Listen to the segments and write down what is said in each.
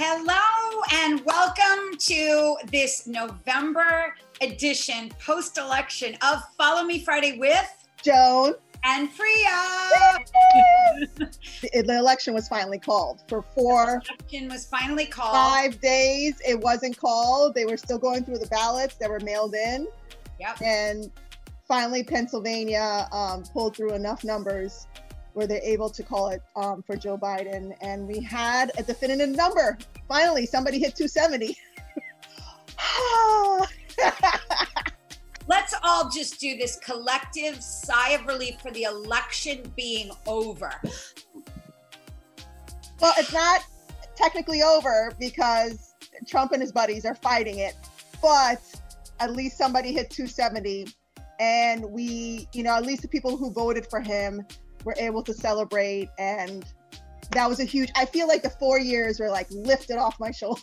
Hello and welcome to this November edition post election of Follow Me Friday with Joan and Priya. the, the election was finally called for four. The election was finally called. Five days. It wasn't called. They were still going through the ballots that were mailed in. Yep. And finally, Pennsylvania um, pulled through enough numbers where they're able to call it um, for Joe Biden. And we had a definitive number. Finally, somebody hit 270. Let's all just do this collective sigh of relief for the election being over. Well, it's not technically over because Trump and his buddies are fighting it, but at least somebody hit 270 and we you know at least the people who voted for him were able to celebrate and that was a huge i feel like the four years were like lifted off my shoulders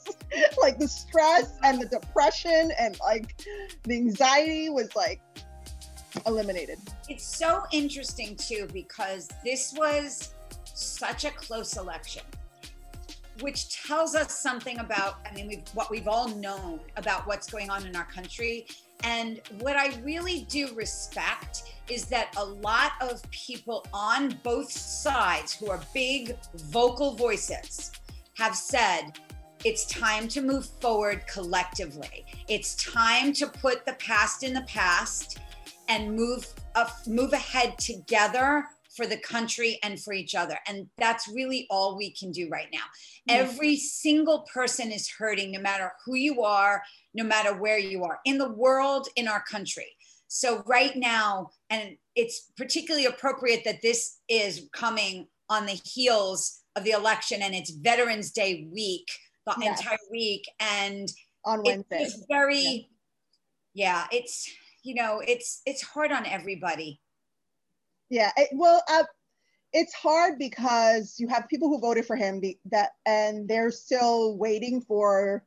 like the stress and the depression and like the anxiety was like eliminated It's so interesting too because this was such a close election, which tells us something about, I mean, we've, what we've all known about what's going on in our country. And what I really do respect is that a lot of people on both sides who are big vocal voices have said, it's time to move forward collectively. It's time to put the past in the past and move uh, move ahead together for the country and for each other. And that's really all we can do right now. Every single person is hurting, no matter who you are, no matter where you are in the world, in our country. So, right now, and it's particularly appropriate that this is coming on the heels of the election and it's Veterans Day week, the Yes. entire week. And on wednesday it's very, yeah, it's, you know, it's it's hard on everybody. Yeah, it, well, uh, it's hard because you have people who voted for him be, that, and they're still waiting for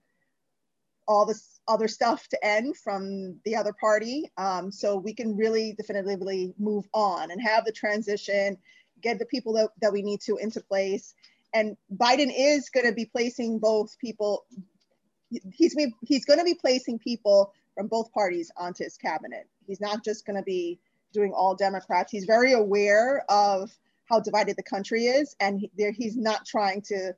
all this other stuff to end from the other party. Um, so we can really definitively move on and have the transition, get the people that, that we need to into place. And Biden is going to be placing both people. He's he's going to be placing people from both parties onto his cabinet. He's not just going to be doing all Democrats. He's very aware of how divided the country is, and he, there, he's not trying to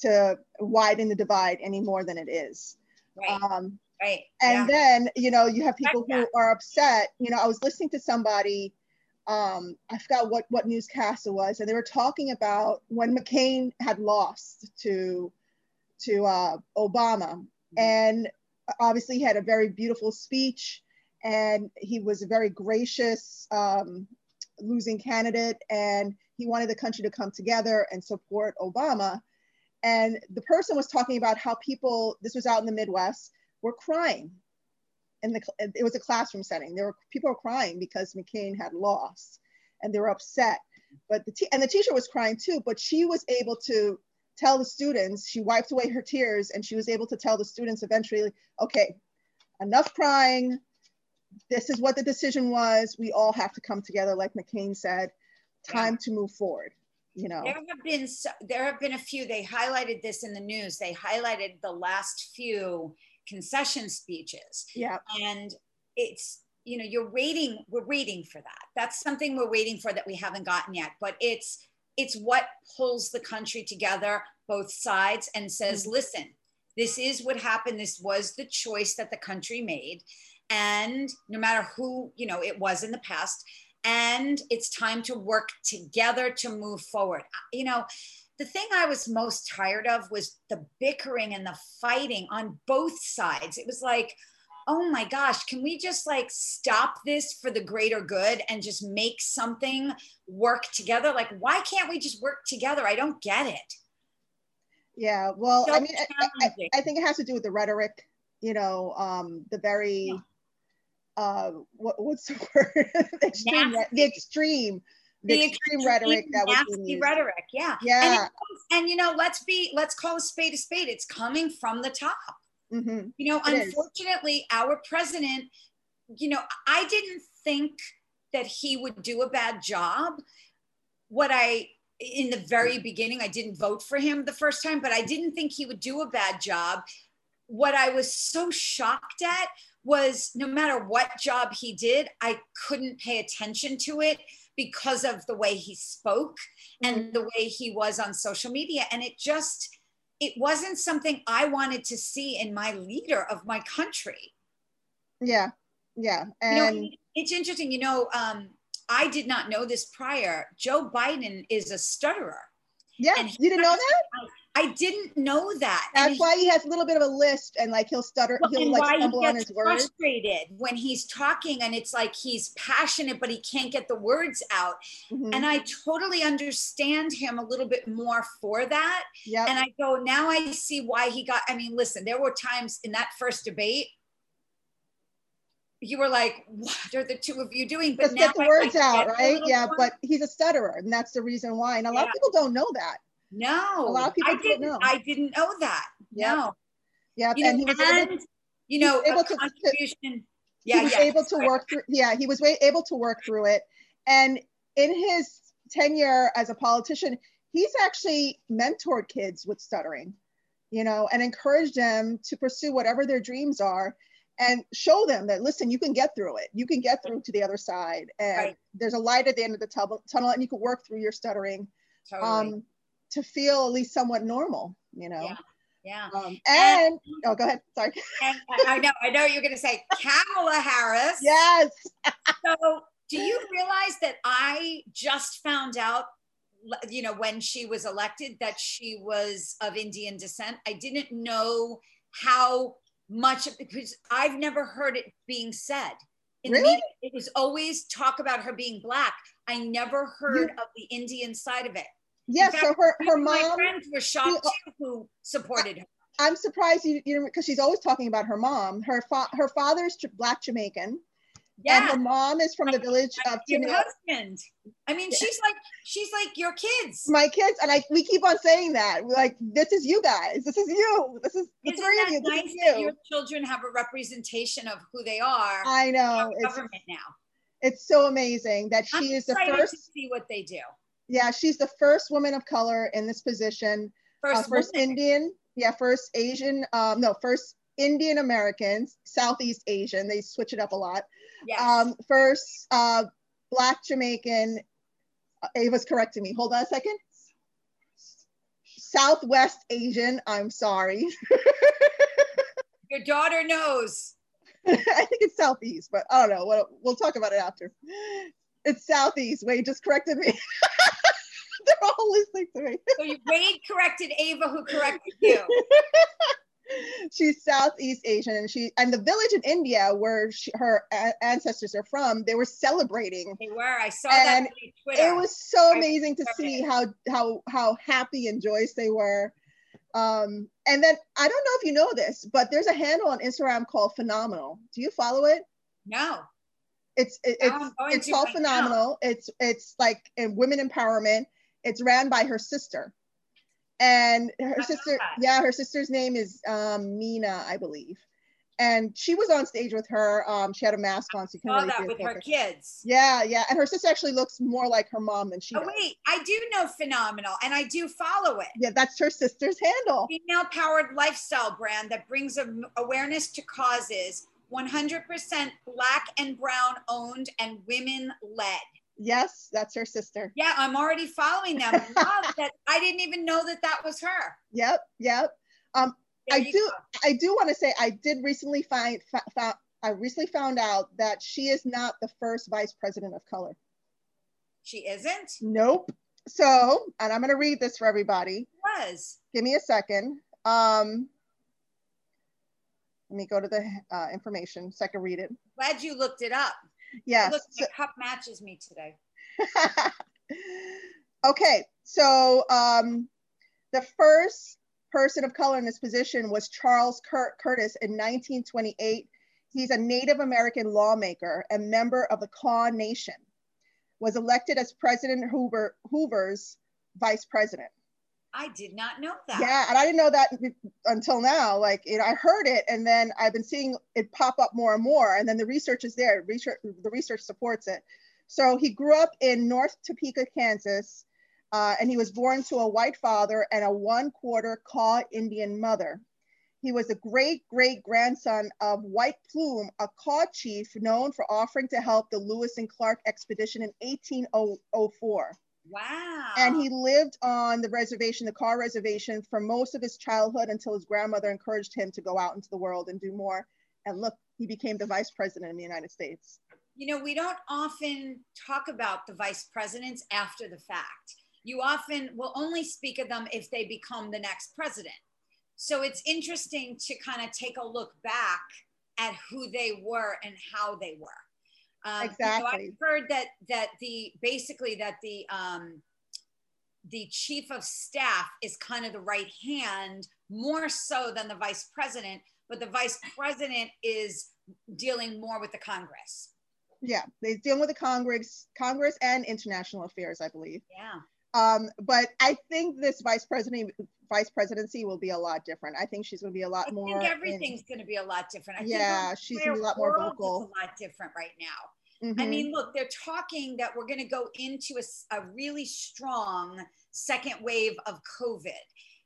to widen the divide any more than it is. Right. Um, right. and yeah. then you know you have people who are upset. You know, I was listening to somebody. Um, I forgot what what newscast it was, and they were talking about when McCain had lost to to uh, Obama, and obviously he had a very beautiful speech and he was a very gracious um, losing candidate and he wanted the country to come together and support obama. And the person was talking about how people this was out in the midwest were crying and it was a classroom setting. There were people were crying because mccain had lost and they were upset. But the and the teacher was crying too but she was able to tell the students she wiped away her tears and she was able to tell the students eventually okay enough crying this is what the decision was. We all have to come together, like McCain said. Time to move forward. You know, There have been so, there have been a few. They highlighted this in the news. They highlighted the last few concession speeches, yeah, and it's you know you're waiting. We're waiting for that. That's something we're waiting for that we haven't gotten yet. But it's it's what pulls the country together, both sides, and says, Mhm. listen, this is what happened. This was the choice that the country made, and no matter who you know it was in the past and it's time to work together to move forward you know the thing i was most tired of was the bickering and the fighting on both sides it was like oh my gosh can we just like stop this for the greater good and just make something work together like why can't we just work together i don't get it yeah. Well, So I mean, I, I. I think it has to do with the rhetoric. You know, um, the very uh, what, what's the word? the extreme, the extreme, the, extreme rhetoric that was being used. rhetoric yeah and, Yeah. it comes- and you know let's be let's call a spade a spade it's coming from the top hmm you know It is. unfortunately our president you know i didn't think that he would do a bad job what i in the very beginning. I didn't vote for him the first time, but I didn't think he would do a bad job. What I was so shocked at was no matter what job he did, I couldn't pay attention to it because of the way he spoke and Mm-hmm. the way he was on social media. And it just, it wasn't something I wanted to see in my leader of my country. Yeah, yeah, You know, and it's interesting, you know, um, I did not know this prior. Joe Biden is a stutterer. Yeah, and you didn't know that? I didn't know that. That's why he has a little bit of a lisp and like he'll stutter, Well, he'll like stumble he on his words. frustrated when he's talking and it's like he's passionate but he can't get the words out Mhm. and i totally understand him a little bit more for that Yep. and i go now i see why he got i mean listen there were times in that first debate you were like what are the two of you doing Let's now get the I- words out, right? Yeah, more. but he's a stutterer, and that's the reason why. And a lot of people don't know that. no a lot of people i don't didn't know. i didn't know that Yep. no know, and he was able, and you know able to- to- contribution he was yeah able to Right. work through. Yeah, he was wa- able to work through it. And in his tenure as a politician, he's actually mentored kids with stuttering, you know, and encouraged them to pursue whatever their dreams are and show them that listen you can get through it. You can get through to the other side and Right. there's a light at the end of the tub- tunnel and you can work through your stuttering totally. um, to feel at least somewhat normal you know? Yeah. yeah. Um, and oh go ahead. Sorry. And I I know, I know you're going to say. Kamala Harris. yes. So, do you realize that I just found out, you know, when she was elected, that she was of Indian descent? I didn't know how much because I've never heard it being said. In Really? the media, it was always talk about her being black. I never heard You- of the Indian side of it. yeah In so her, her Even my mom friends were shocked too, who supported her. i'm surprised you you know because she's always talking about her mom her fa- her father's black jamaican and her mom is from the village of your husband. I mean, Yeah. she's like she's like your kids. my kids and I we keep on saying that We're like this is you guys this is you this is the Isn't three of you this nice is that you your children have a representation of who they are I know it's government now? it's so amazing that I'm she is the first to see what they do. yeah she's the first woman of color in this position uh, First, first woman. Indian yeah first Asian um no first Indian Americans Southeast Asian they switch it up a lot yes. um first uh black Jamaican uh, Ava's correcting me hold on a second Southwest Asian I'm sorry your daughter knows. I think it's southeast, but I don't know. We'll, we'll talk about it after. It's southeast. Wade just corrected me. They're all listening to me. So you, Wade corrected Ava, who corrected you. She's Southeast Asian, and she and the village in India where she, her a- ancestors are from, they were celebrating. They were. I saw that And on Twitter. It was so amazing to see it. how how how happy and joyous they were. Um, and then I don't know if you know this, but there's a handle on Instagram called Phenomenal. Do you follow it? no. it's it, it's it's called right now. phenomenal it's it's like in women empowerment it's ran by her sister and her know sister yeah her sister's name is um Meena i believe and she was on stage with her um she had a mask on so you can really that with her her kids. yeah yeah and her sister actually looks more like her mom than she Oh does wait, I do know Phenomenal, and I do follow it. yeah that's her sister's handle female powered lifestyle brand that brings awareness to causes 100% black and brown owned and women led. Yes that's her sister Yeah, I'm already following them. That. I didn't even know that that was her. yep yep um There I do- go. I do want to say I did recently find I recently found out that she is not the first vice president of color. She isn't? Nope. So, and I'm going to read this for everybody. Was. Give me a second. Um, let me go to the uh, information so I can read it. Glad you looked it up. Yes. Look, my cup matches me today. okay, so um, the first person of color in this position was Charles Cur- Curtis in 1928. He's a Native American lawmaker and member of the Kaw Nation. Was elected as President Hoover Hoover's vice president. I did not know that. Yeah, and I didn't know that until now. Like, you know, I heard it, and then I've been seeing it pop up more and more. And then the research is there. Research, the research supports it. So he grew up in North Topeka, Kansas. Uh, and he was born to a white father and a one quarter Kaw Indian mother. He was a great great grandson of White Plume, a Kaw chief known for offering to help the Lewis and Clark expedition in 1804. Wow. And he lived on the reservation, the Kaw reservation, for most of his childhood until his grandmother encouraged him to go out into the world and do more. And look, he became the vice president in the United States. You know, we don't often talk about the vice presidents after the fact. You often will only speak of them if they become the next president. So it's interesting to kind of take a look back at who they were and how they were. Um, exactly. Know, I've heard that that the basically that the um, the chief of staff is kind of the right hand more so than the vice president, but the vice president is dealing more with the Congress. Yeah, they're dealing with the Congress, Congress and international affairs, I believe. Yeah. Um, but I think this vice president vice presidency will be a lot different. I think she's going to be a lot I more. I think everything's going to be a lot different. I Yeah, think she's gonna be a lot more vocal. a lot different right now. I Mhm. mean, look, they're talking that we're going to go into a, a really strong second wave of COVID.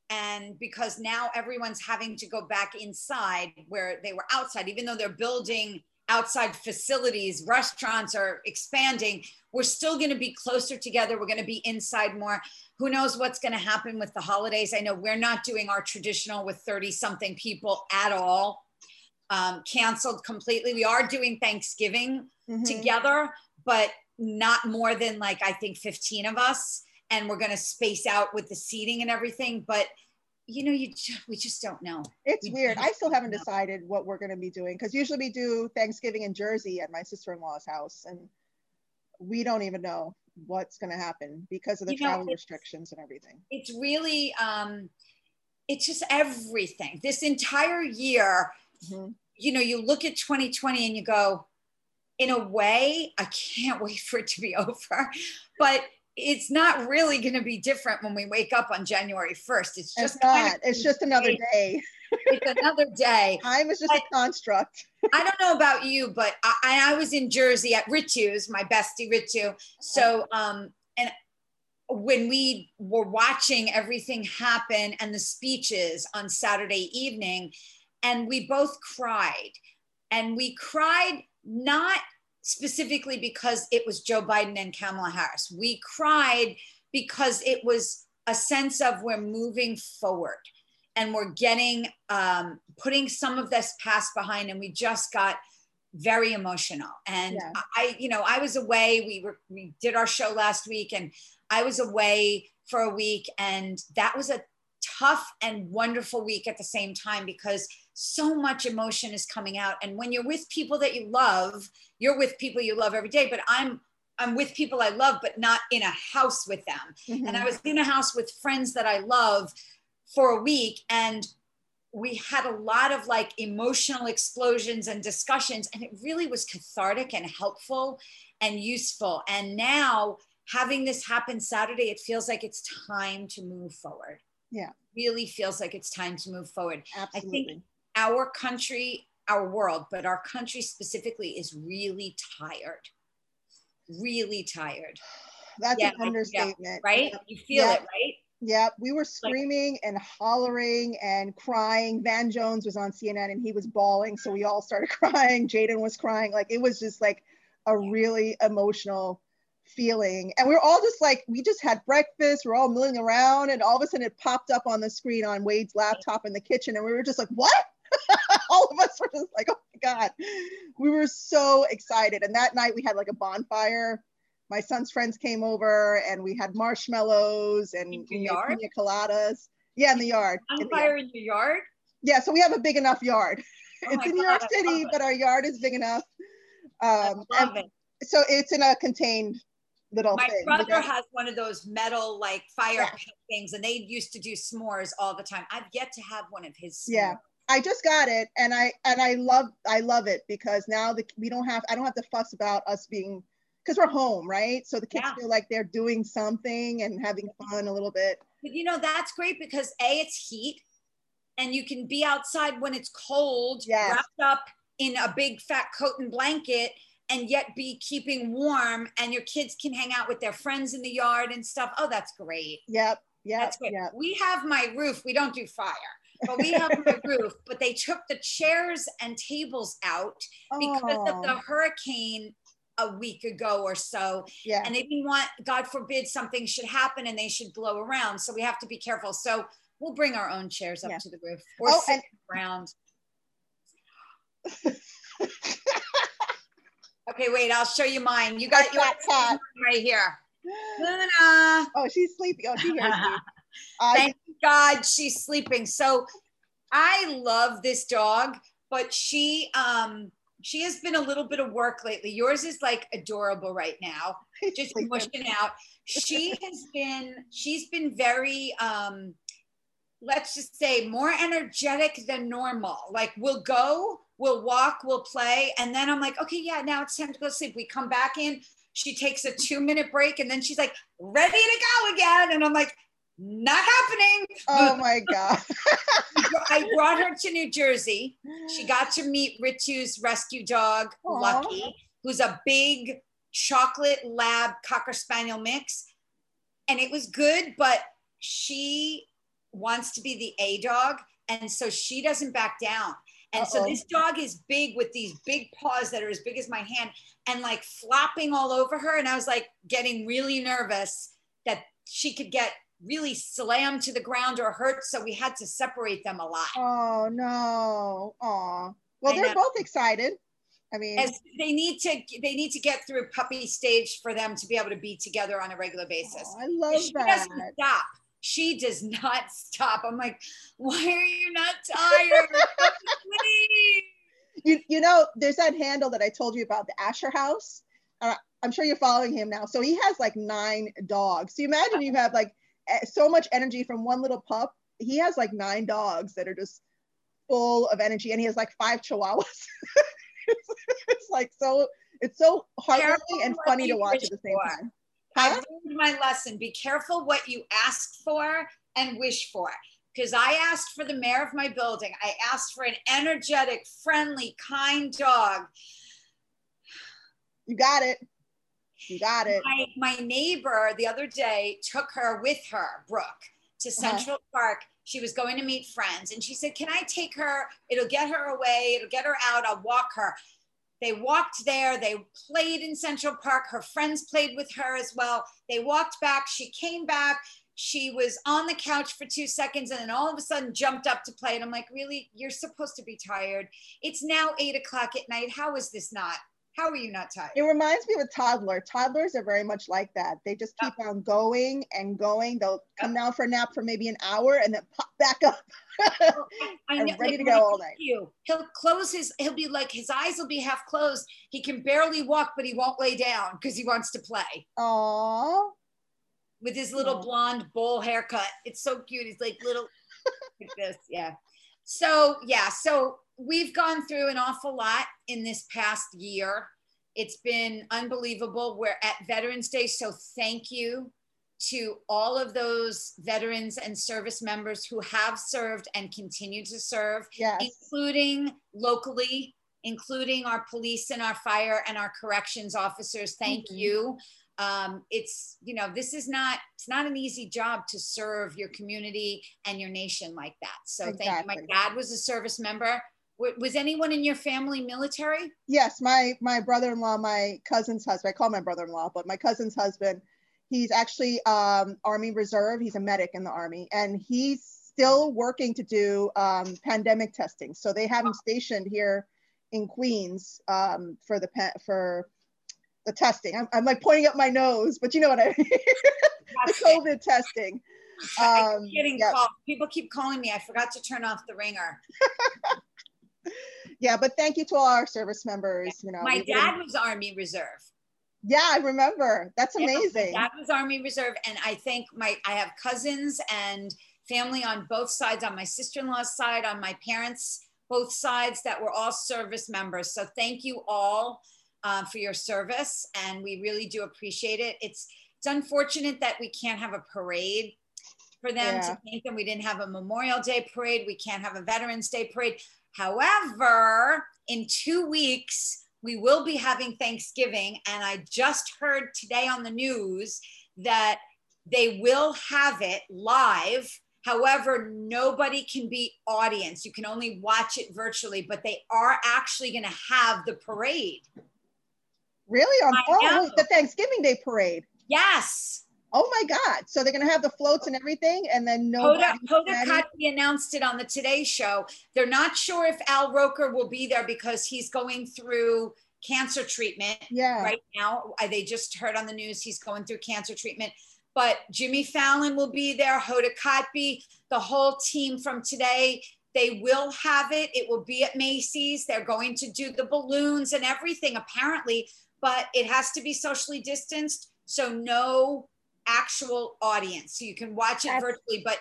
And because now everyone's having to go back inside where they were outside, even though they're building outside facilities, restaurants are expanding, we're still going to be closer together. We're going to be inside more. Who knows what's going to happen with the holidays? I know we're not doing our traditional with 30 something people at all, um, canceled completely. We are doing Thanksgiving Mhm. together, but not more than like I think 15 of us. And we're gonna space out with the seating and everything. But you know, you ju- we just don't know. It's we weird. I still haven't know. decided what we're going to be doing because usually we do Thanksgiving in Jersey at my sister in law's house, and we don't even know what's going to happen because of the You travel it's- restrictions and everything. It's really um it's just everything. This entire year, Mhm. you know, you look at 2020 and you go, in a way, I can't wait for it to be over. But it's not really going to be different when we wake up on January 1st. It's It's just kind of- not. It's just another day. it's another day. Time is just a construct. I don't know about you, but I, I was in Jersey at Ritu's, my bestie Ritu. So, um, and when we were watching everything happen and the speeches on Saturday evening, and we both cried, and we cried not specifically because it was Joe Biden and Kamala Harris. We cried because it was a sense of we're moving forward and we're getting um, putting some of this past behind and we just got very emotional and Yeah. i you know i was away we were we did our show last week and i was away for a week and that was a tough and wonderful week at the same time because so much emotion is coming out and when you're with people that you love you're with people you love every day but i'm i'm with people i love but not in a house with them and Mhm. I was in a house with friends that I love for a week and we had a lot of like emotional explosions and discussions and it really was cathartic and helpful and useful and now having this happen Saturday it feels like it's time to move forward Yeah. Really feels like it's time to move forward Absolutely. our country our world but our country specifically is really tired really tired That's yeah, an yeah, understatement. right Yep. you feel Yeah. it right Yep, we were screaming and hollering and crying. Van Jones was on CNN and he was bawling, so we all started crying. Jaden was crying. Like it was just like a really emotional feeling. And we are all just like, we just had breakfast, we're all milling around, and all of a sudden it popped up on the screen on Wade's laptop in the kitchen, and we were just like, what? all of us were just like, oh my God. We were so excited. And that night we had like a bonfire my son's friends came over and we had marshmallows and we made pina coladas. Yeah, in the yard. Bonfire in the yard. in your yard Yeah, so we have a big enough yard. Oh it's in New York City, but our yard is big enough. Um, so it's in a contained little My thing. brother has one of those metal like fire Yeah. pit things, and they used to do s'mores all the time. I've yet to have one of his. Yeah. I just got it and I and I love I love it because now the we don't have I don't have to fuss about us being because we're home, right? So the kids Yeah. feel like they're doing something and having fun a little bit. But you know that's great because a it's heat, and you can be outside when it's cold, Yes. wrapped up in a big fat coat and blanket, and yet be keeping warm and your kids can hang out with their friends in the yard and stuff. Oh, that's great. Yep. Yep. That's great. Yep. We have my roof. We don't do fire, but we have my roof. But they took the chairs and tables out because of the Oh, hurricane a week ago or so. yeah. And they didn't want, God forbid, something should happen and they should blow around. So we have to be careful. So we'll bring our own chairs up Yeah. to the roof or Oh, sit and- around. Okay, wait, I'll show you mine. You got your cat. right here. Luna. Oh, she's sleepy. Oh, she hears me. Uh, Thank God she's sleeping. So I love this dog, but she um she has been a little bit of work lately. Yours is like adorable right now, just sleeping. mushing out. She has been she's been very um let's just say more energetic than normal. Like we'll go, we'll walk, we'll play, and then I'm like, okay, yeah, now it's time to go to sleep. We come back in, she takes a two minute break, and then she's like, ready to go again. And I'm like, not happening. Oh my God. I brought her to New Jersey. She got to meet Ritu's rescue dog, Aw. Lucky, who's a big chocolate lab cocker spaniel mix. And it was good, but she wants to be the A dog. And so she doesn't back down. And so Uh-oh. this dog is big with these big paws that are as big as my hand and like flopping all over her. And I was like getting really nervous that she could get really slammed to the ground or hurt. So we had to separate them a lot. Oh no. Oh. Well, I they're know. both excited. I mean, As they need to they need to get through puppy stage for them to be able to be together on a regular basis. oh, I love she that. doesn't stop. She does not stop. I'm like, why are you not tired? You, you know, there's that handle that I told you about, the Asher House. Uh, I'm sure you're following him now. So he has like nine dogs. So you imagine you have like so much energy from one little pup. He has like nine dogs that are just full of energy, and he has like five chihuahuas. it's, it's like so. It's so heartwarming and funny to watch at the same time. I learned my lesson. Be careful what you ask for and wish for. Because I asked for the mayor of my building. I asked for an energetic, friendly, kind dog. You got it. You got it. my, my neighbor the other day took her with her, Brooke, to Uh-huh. Central Park. She was going to meet friends and she said, Can I take her? It'll get her away, it'll get her out, I'll walk her. They walked there, they played in Central Park. Her friends played with her as well. They walked back, she came back. She was on the couch for two seconds and then all of a sudden jumped up to play. And I'm like, Really? You're supposed to be tired. It's now eight o'clock at night. How is this not? How are you not tired? It reminds me of a toddler. Toddlers are very much like that. They just keep on going and going. They'll come down for a nap for maybe an hour and then pop back up. I I'm know, ready to go all night. You, he'll close his. He'll be like his eyes will be half closed. He can barely walk, but he won't lay down because he wants to play Aww. with his little Aw. blonde bowl haircut. It's so cute. He's like little like this. Yeah. So yeah. So we've gone through an awful lot in this past year. It's been unbelievable. We're at Veterans Day, so thank you to all of those veterans and service members who have served and continue to serve Yes. including locally, including our police and our fire and our corrections officers. Thank Mhm. you. Um, it's you know this is not it's not an easy job to serve your community and your nation like that. So thank you. My dad was a service member. W- was anyone in your family military? Yes, my my brother-in-law, my cousin's husband. I call my brother-in-law, but my cousin's husband. He's actually um, Army Reserve. He's a medic in the Army, and he's still working to do um, pandemic testing. So they have him stationed here in Queens um, for the pa- for the testing. I'm, I'm like pointing up my nose, but you know what I mean. the COVID testing. Um, getting yeah. called. People keep calling me. I forgot to turn off the ringer. Yeah, but thank you to all our service members. You know, My dad was Army Reserve. Yeah, I remember. That's Yeah, my amazing. Dad was Army Reserve, and I think my I have cousins and family on both sides, on my sister-in-law's side, on my parents' both sides that were all service members. So thank you all uh, for your service, and we really do appreciate it. It's it's unfortunate that we can't have a parade for them Yeah. to thank them. We didn't have a Memorial Day parade. We can't have a Veterans Day parade. However, in two weeks, we will be having Thanksgiving. And I just heard today on the news that they will have it live. However, nobody can be audience. You can only watch it virtually, but they are actually going to have the parade. Really? On oh, the Thanksgiving Day parade? Yes. Oh my God. So they're going to have the floats and everything, and then no. Hoda, Hoda Kotb announced it on the Today Show. They're not sure if Al Roker will be there because he's going through cancer treatment yeah. right now. They just heard on the news he's going through cancer treatment. But Jimmy Fallon will be there, Hoda Kotb, the whole team from today. They will have it. It will be at Macy's. They're going to do the balloons and everything, apparently, but it has to be socially distanced. So no actual audience. So you can watch it virtually. But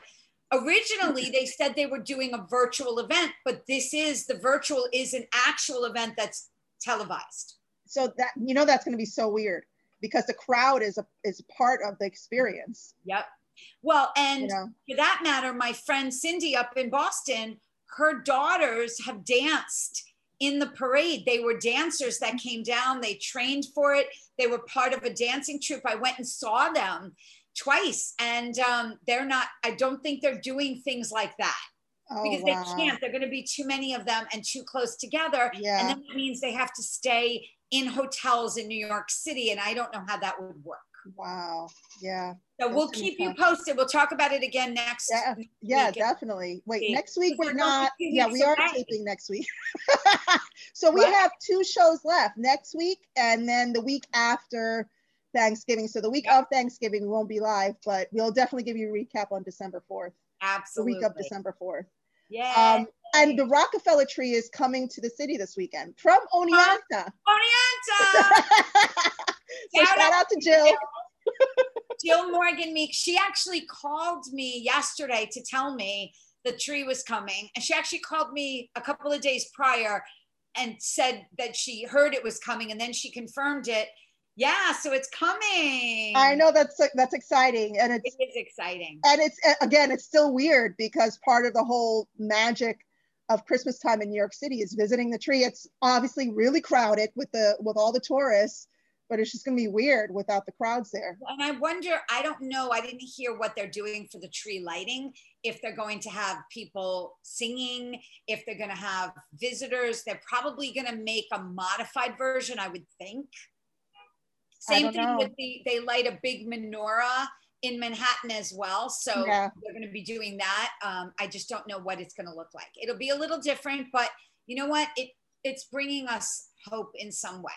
originally they said they were doing a virtual event, but this is the virtual is an actual event that's televised. So that you know that's going to be so weird because the crowd is a is part of the experience. Yep. Well, and you know? for that matter, my friend Cindy up in Boston, her daughters have danced in the parade. They were dancers that came down, they trained for it, they were part of a dancing troupe. I went and saw them twice, and um, they're not, I don't think they're doing things like that. Oh, because wow. they can't. They're going to be too many of them and too close together. Yeah. And then that means they have to stay in hotels in New York City. And I don't know how that would work. Wow. Yeah. So we'll keep you posted. We'll talk about it again next. Yeah, yeah definitely. Wait, week. next week we're not. Yeah, we are taping next week. so we what? have two shows left next week, and then the week after Thanksgiving. So the week of Thanksgiving we won't be live, but we'll definitely give you a recap on December fourth. Absolutely. The week of December fourth. Yeah. Um, and the Rockefeller tree is coming to the city this weekend from Oneonta. Oneonta. so shout, shout out to Jill. Jill Morgan Meek, she actually called me yesterday to tell me the tree was coming. And she actually called me a couple of days prior and said that she heard it was coming and then she confirmed it. Yeah, so it's coming. I know that's that's exciting, and it's it is exciting. And it's again, it's still weird because part of the whole magic of Christmas time in New York City is visiting the tree. It's obviously really crowded with the with all the tourists, but it's just going to be weird without the crowds there. And I wonder, I don't know, I didn't hear what they're doing for the tree lighting. If they're going to have people singing, if they're going to have visitors, they're probably going to make a modified version, I would think. Same thing know. with the, they light a big menorah in Manhattan as well. So yeah. they're going to be doing that. Um, I just don't know what it's going to look like. It'll be a little different, but you know what? It it's bringing us hope in some way.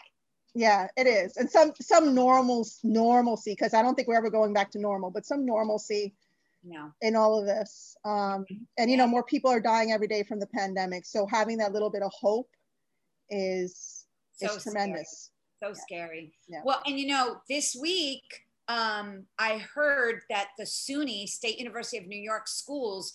Yeah, it is, and some some normal normalcy because I don't think we're ever going back to normal, but some normalcy. yeah. In all of this, um, and you know, more people are dying every day from the pandemic. So having that little bit of hope is so is tremendous. Scary. So yeah. scary. Yeah. Well, and you know, this week um, I heard that the SUNY, State University of New York schools,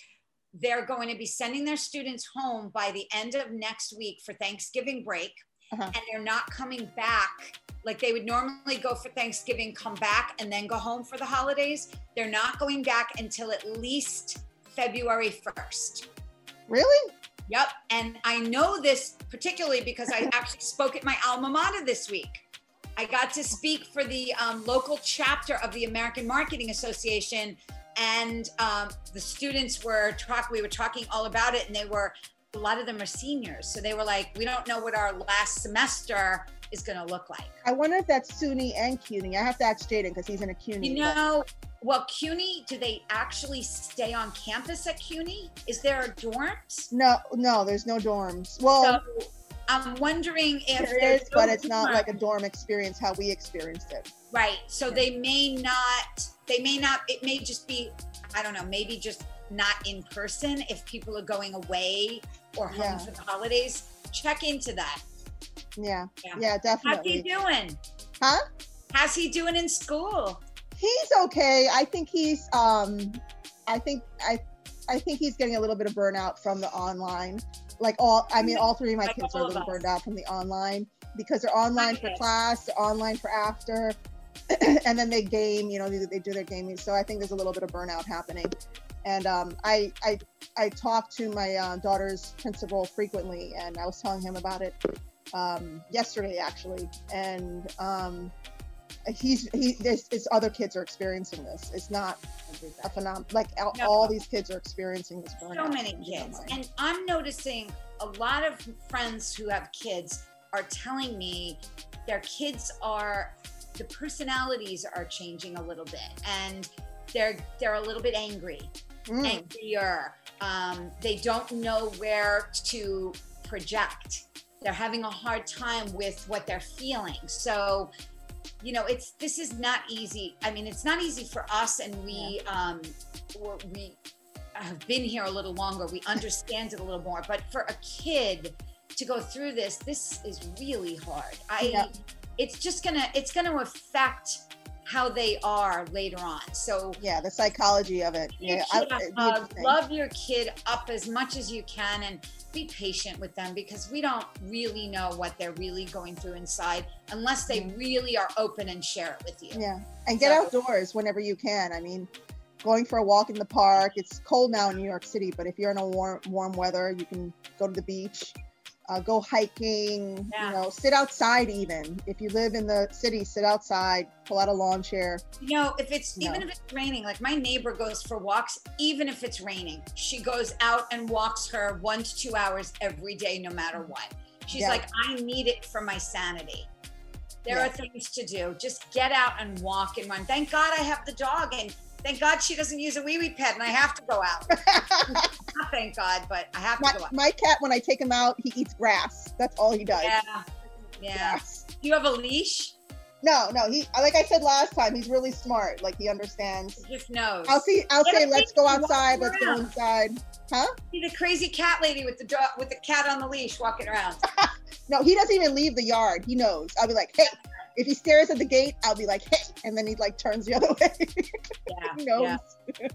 they're going to be sending their students home by the end of next week for Thanksgiving break. Uh-huh. And they're not coming back like they would normally go for Thanksgiving, come back, and then go home for the holidays. They're not going back until at least February 1st. Really? Yep. And I know this particularly because I actually spoke at my alma mater this week. I got to speak for the um, local chapter of the American Marketing Association, and um, the students were talk. We were talking all about it, and they were a lot of them are seniors, so they were like, "We don't know what our last semester is going to look like." I wonder if that's SUNY and CUNY. I have to ask Jaden because he's in a CUNY. You know, well, CUNY, do they actually stay on campus at CUNY? Is there a dorms? No, no, there's no dorms. Well. So, I'm wondering if there is, but it's not like a dorm experience how we experienced it. Right. So yeah. they may not. They may not. It may just be. I don't know. Maybe just not in person if people are going away or home yeah. for the holidays. Check into that. Yeah. Yeah, yeah definitely. How's he doing? Huh? How's he doing in school? He's okay. I think he's. um I think I. I think he's getting a little bit of burnout from the online like all i mean all three of my like kids are a little burned out from the online because they're online for class they're online for after and then they game you know they, they, do their gaming so i think there's a little bit of burnout happening and um, I, I i talk to my uh, daughter's principal frequently and i was telling him about it um, yesterday actually, and um, he's he. There's, there's other kids are experiencing this. It's not a phenomenon. Like all, No. all these kids are experiencing this so many kids and i'm noticing a lot of friends who have kids are telling me their kids are the personalities are changing a little bit and they're they're a little bit angry Mm, angrier um, they don't know where to project. They're having a hard time with what they're feeling. So you know it's this is not easy. I mean it's not easy for us and we um we're- we have been here a little longer. We understand it a little more. But for a kid to go through this this is really hard. I Yeah. it's just gonna it's gonna affect how they are later on so yeah, the psychology of it. Yeah, I, kid a it'd be hug, interesting. love your kid up as much as you can and be patient with them because we don't really know what they're really going through inside unless they really are open and share it with you. Mm-hmm. Yeah, and get So- outdoors whenever you can. I mean, going for a walk in the park. It's cold now in New York City, but if you're in a warm warm weather, you can go to the beach, uh, go hiking. Yeah. You know, sit outside. Even if you live in the city, sit outside. Pull out a lawn chair. You know, if it's No. even if it's raining, like my neighbor goes for walks, even if it's raining, she goes out and walks her one to two hours every day, no matter what. She's Yeah. like, I need it for my sanity. There Yeah. are things to do. Just get out and walk and run. Thank God I have the dog, and thank God she doesn't use a wee wee pet, and I have to go out. Not thank God, but I have to my, go out. my cat, when I take him out, he eats grass. That's all he does. Yeah, yeah. Grass. Do you have a leash? No, no. He like I said last time, he's really smart. Like he understands. He just knows. I'll see. I'll Get say, let's go outside. Let's go inside. Huh? See the crazy cat lady with the dog with the cat on the leash walking around. No, he doesn't even leave the yard. He knows. I'll be like, hey. If he stares at the gate, I'll be like, hey, and then he like turns the other way. Yeah, he knows. yeah.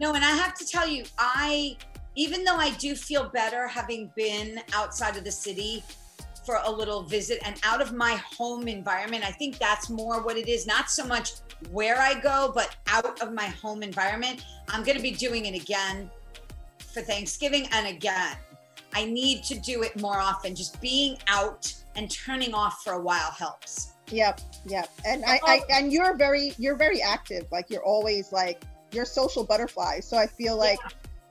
No, and I have to tell you, I even though I do feel better having been outside of the city for a little visit and out of my home environment, I think that's more what it is. Not so much where I go, but out of my home environment. I'm going to be doing it again for Thanksgiving and again. I need to do it more often. Just being out and turning off for a while helps. Yep, yep. And I, I uh-huh. and you're very you're very active. Like you're always like you're social butterfly. So I feel like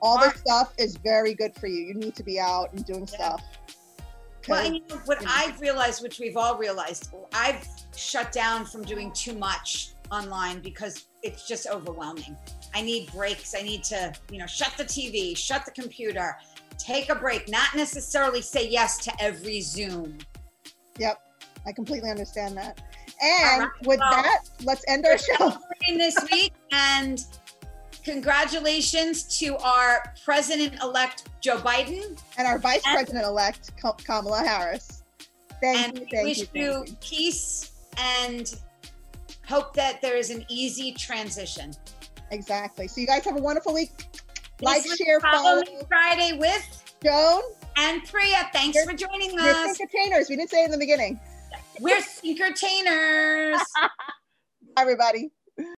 all this stuff is very good for you. You need to be out and doing Yeah. stuff. Well, and you know, what Yeah. I've realized, which we've all realized, I've shut down from doing too much online because it's just overwhelming. I need breaks. I need to, you know, shut the TV, shut the computer, take a break, not necessarily say yes to every Zoom. Yep, I completely understand that. And right, with well, that, let's end our show. This week and congratulations to our president-elect Joe Biden. And our Vice President-elect Kamala Harris. Thank and you, we wish you, you, peace and hope that there is an easy transition. Exactly. So you guys have a wonderful week. Like, Please share, follow follow. me Friday with Joan, and Priya. Thanks You're- for joining you're us. entertainers. We didn't say it in the beginning. We're Thinkertainers. Hi, everybody.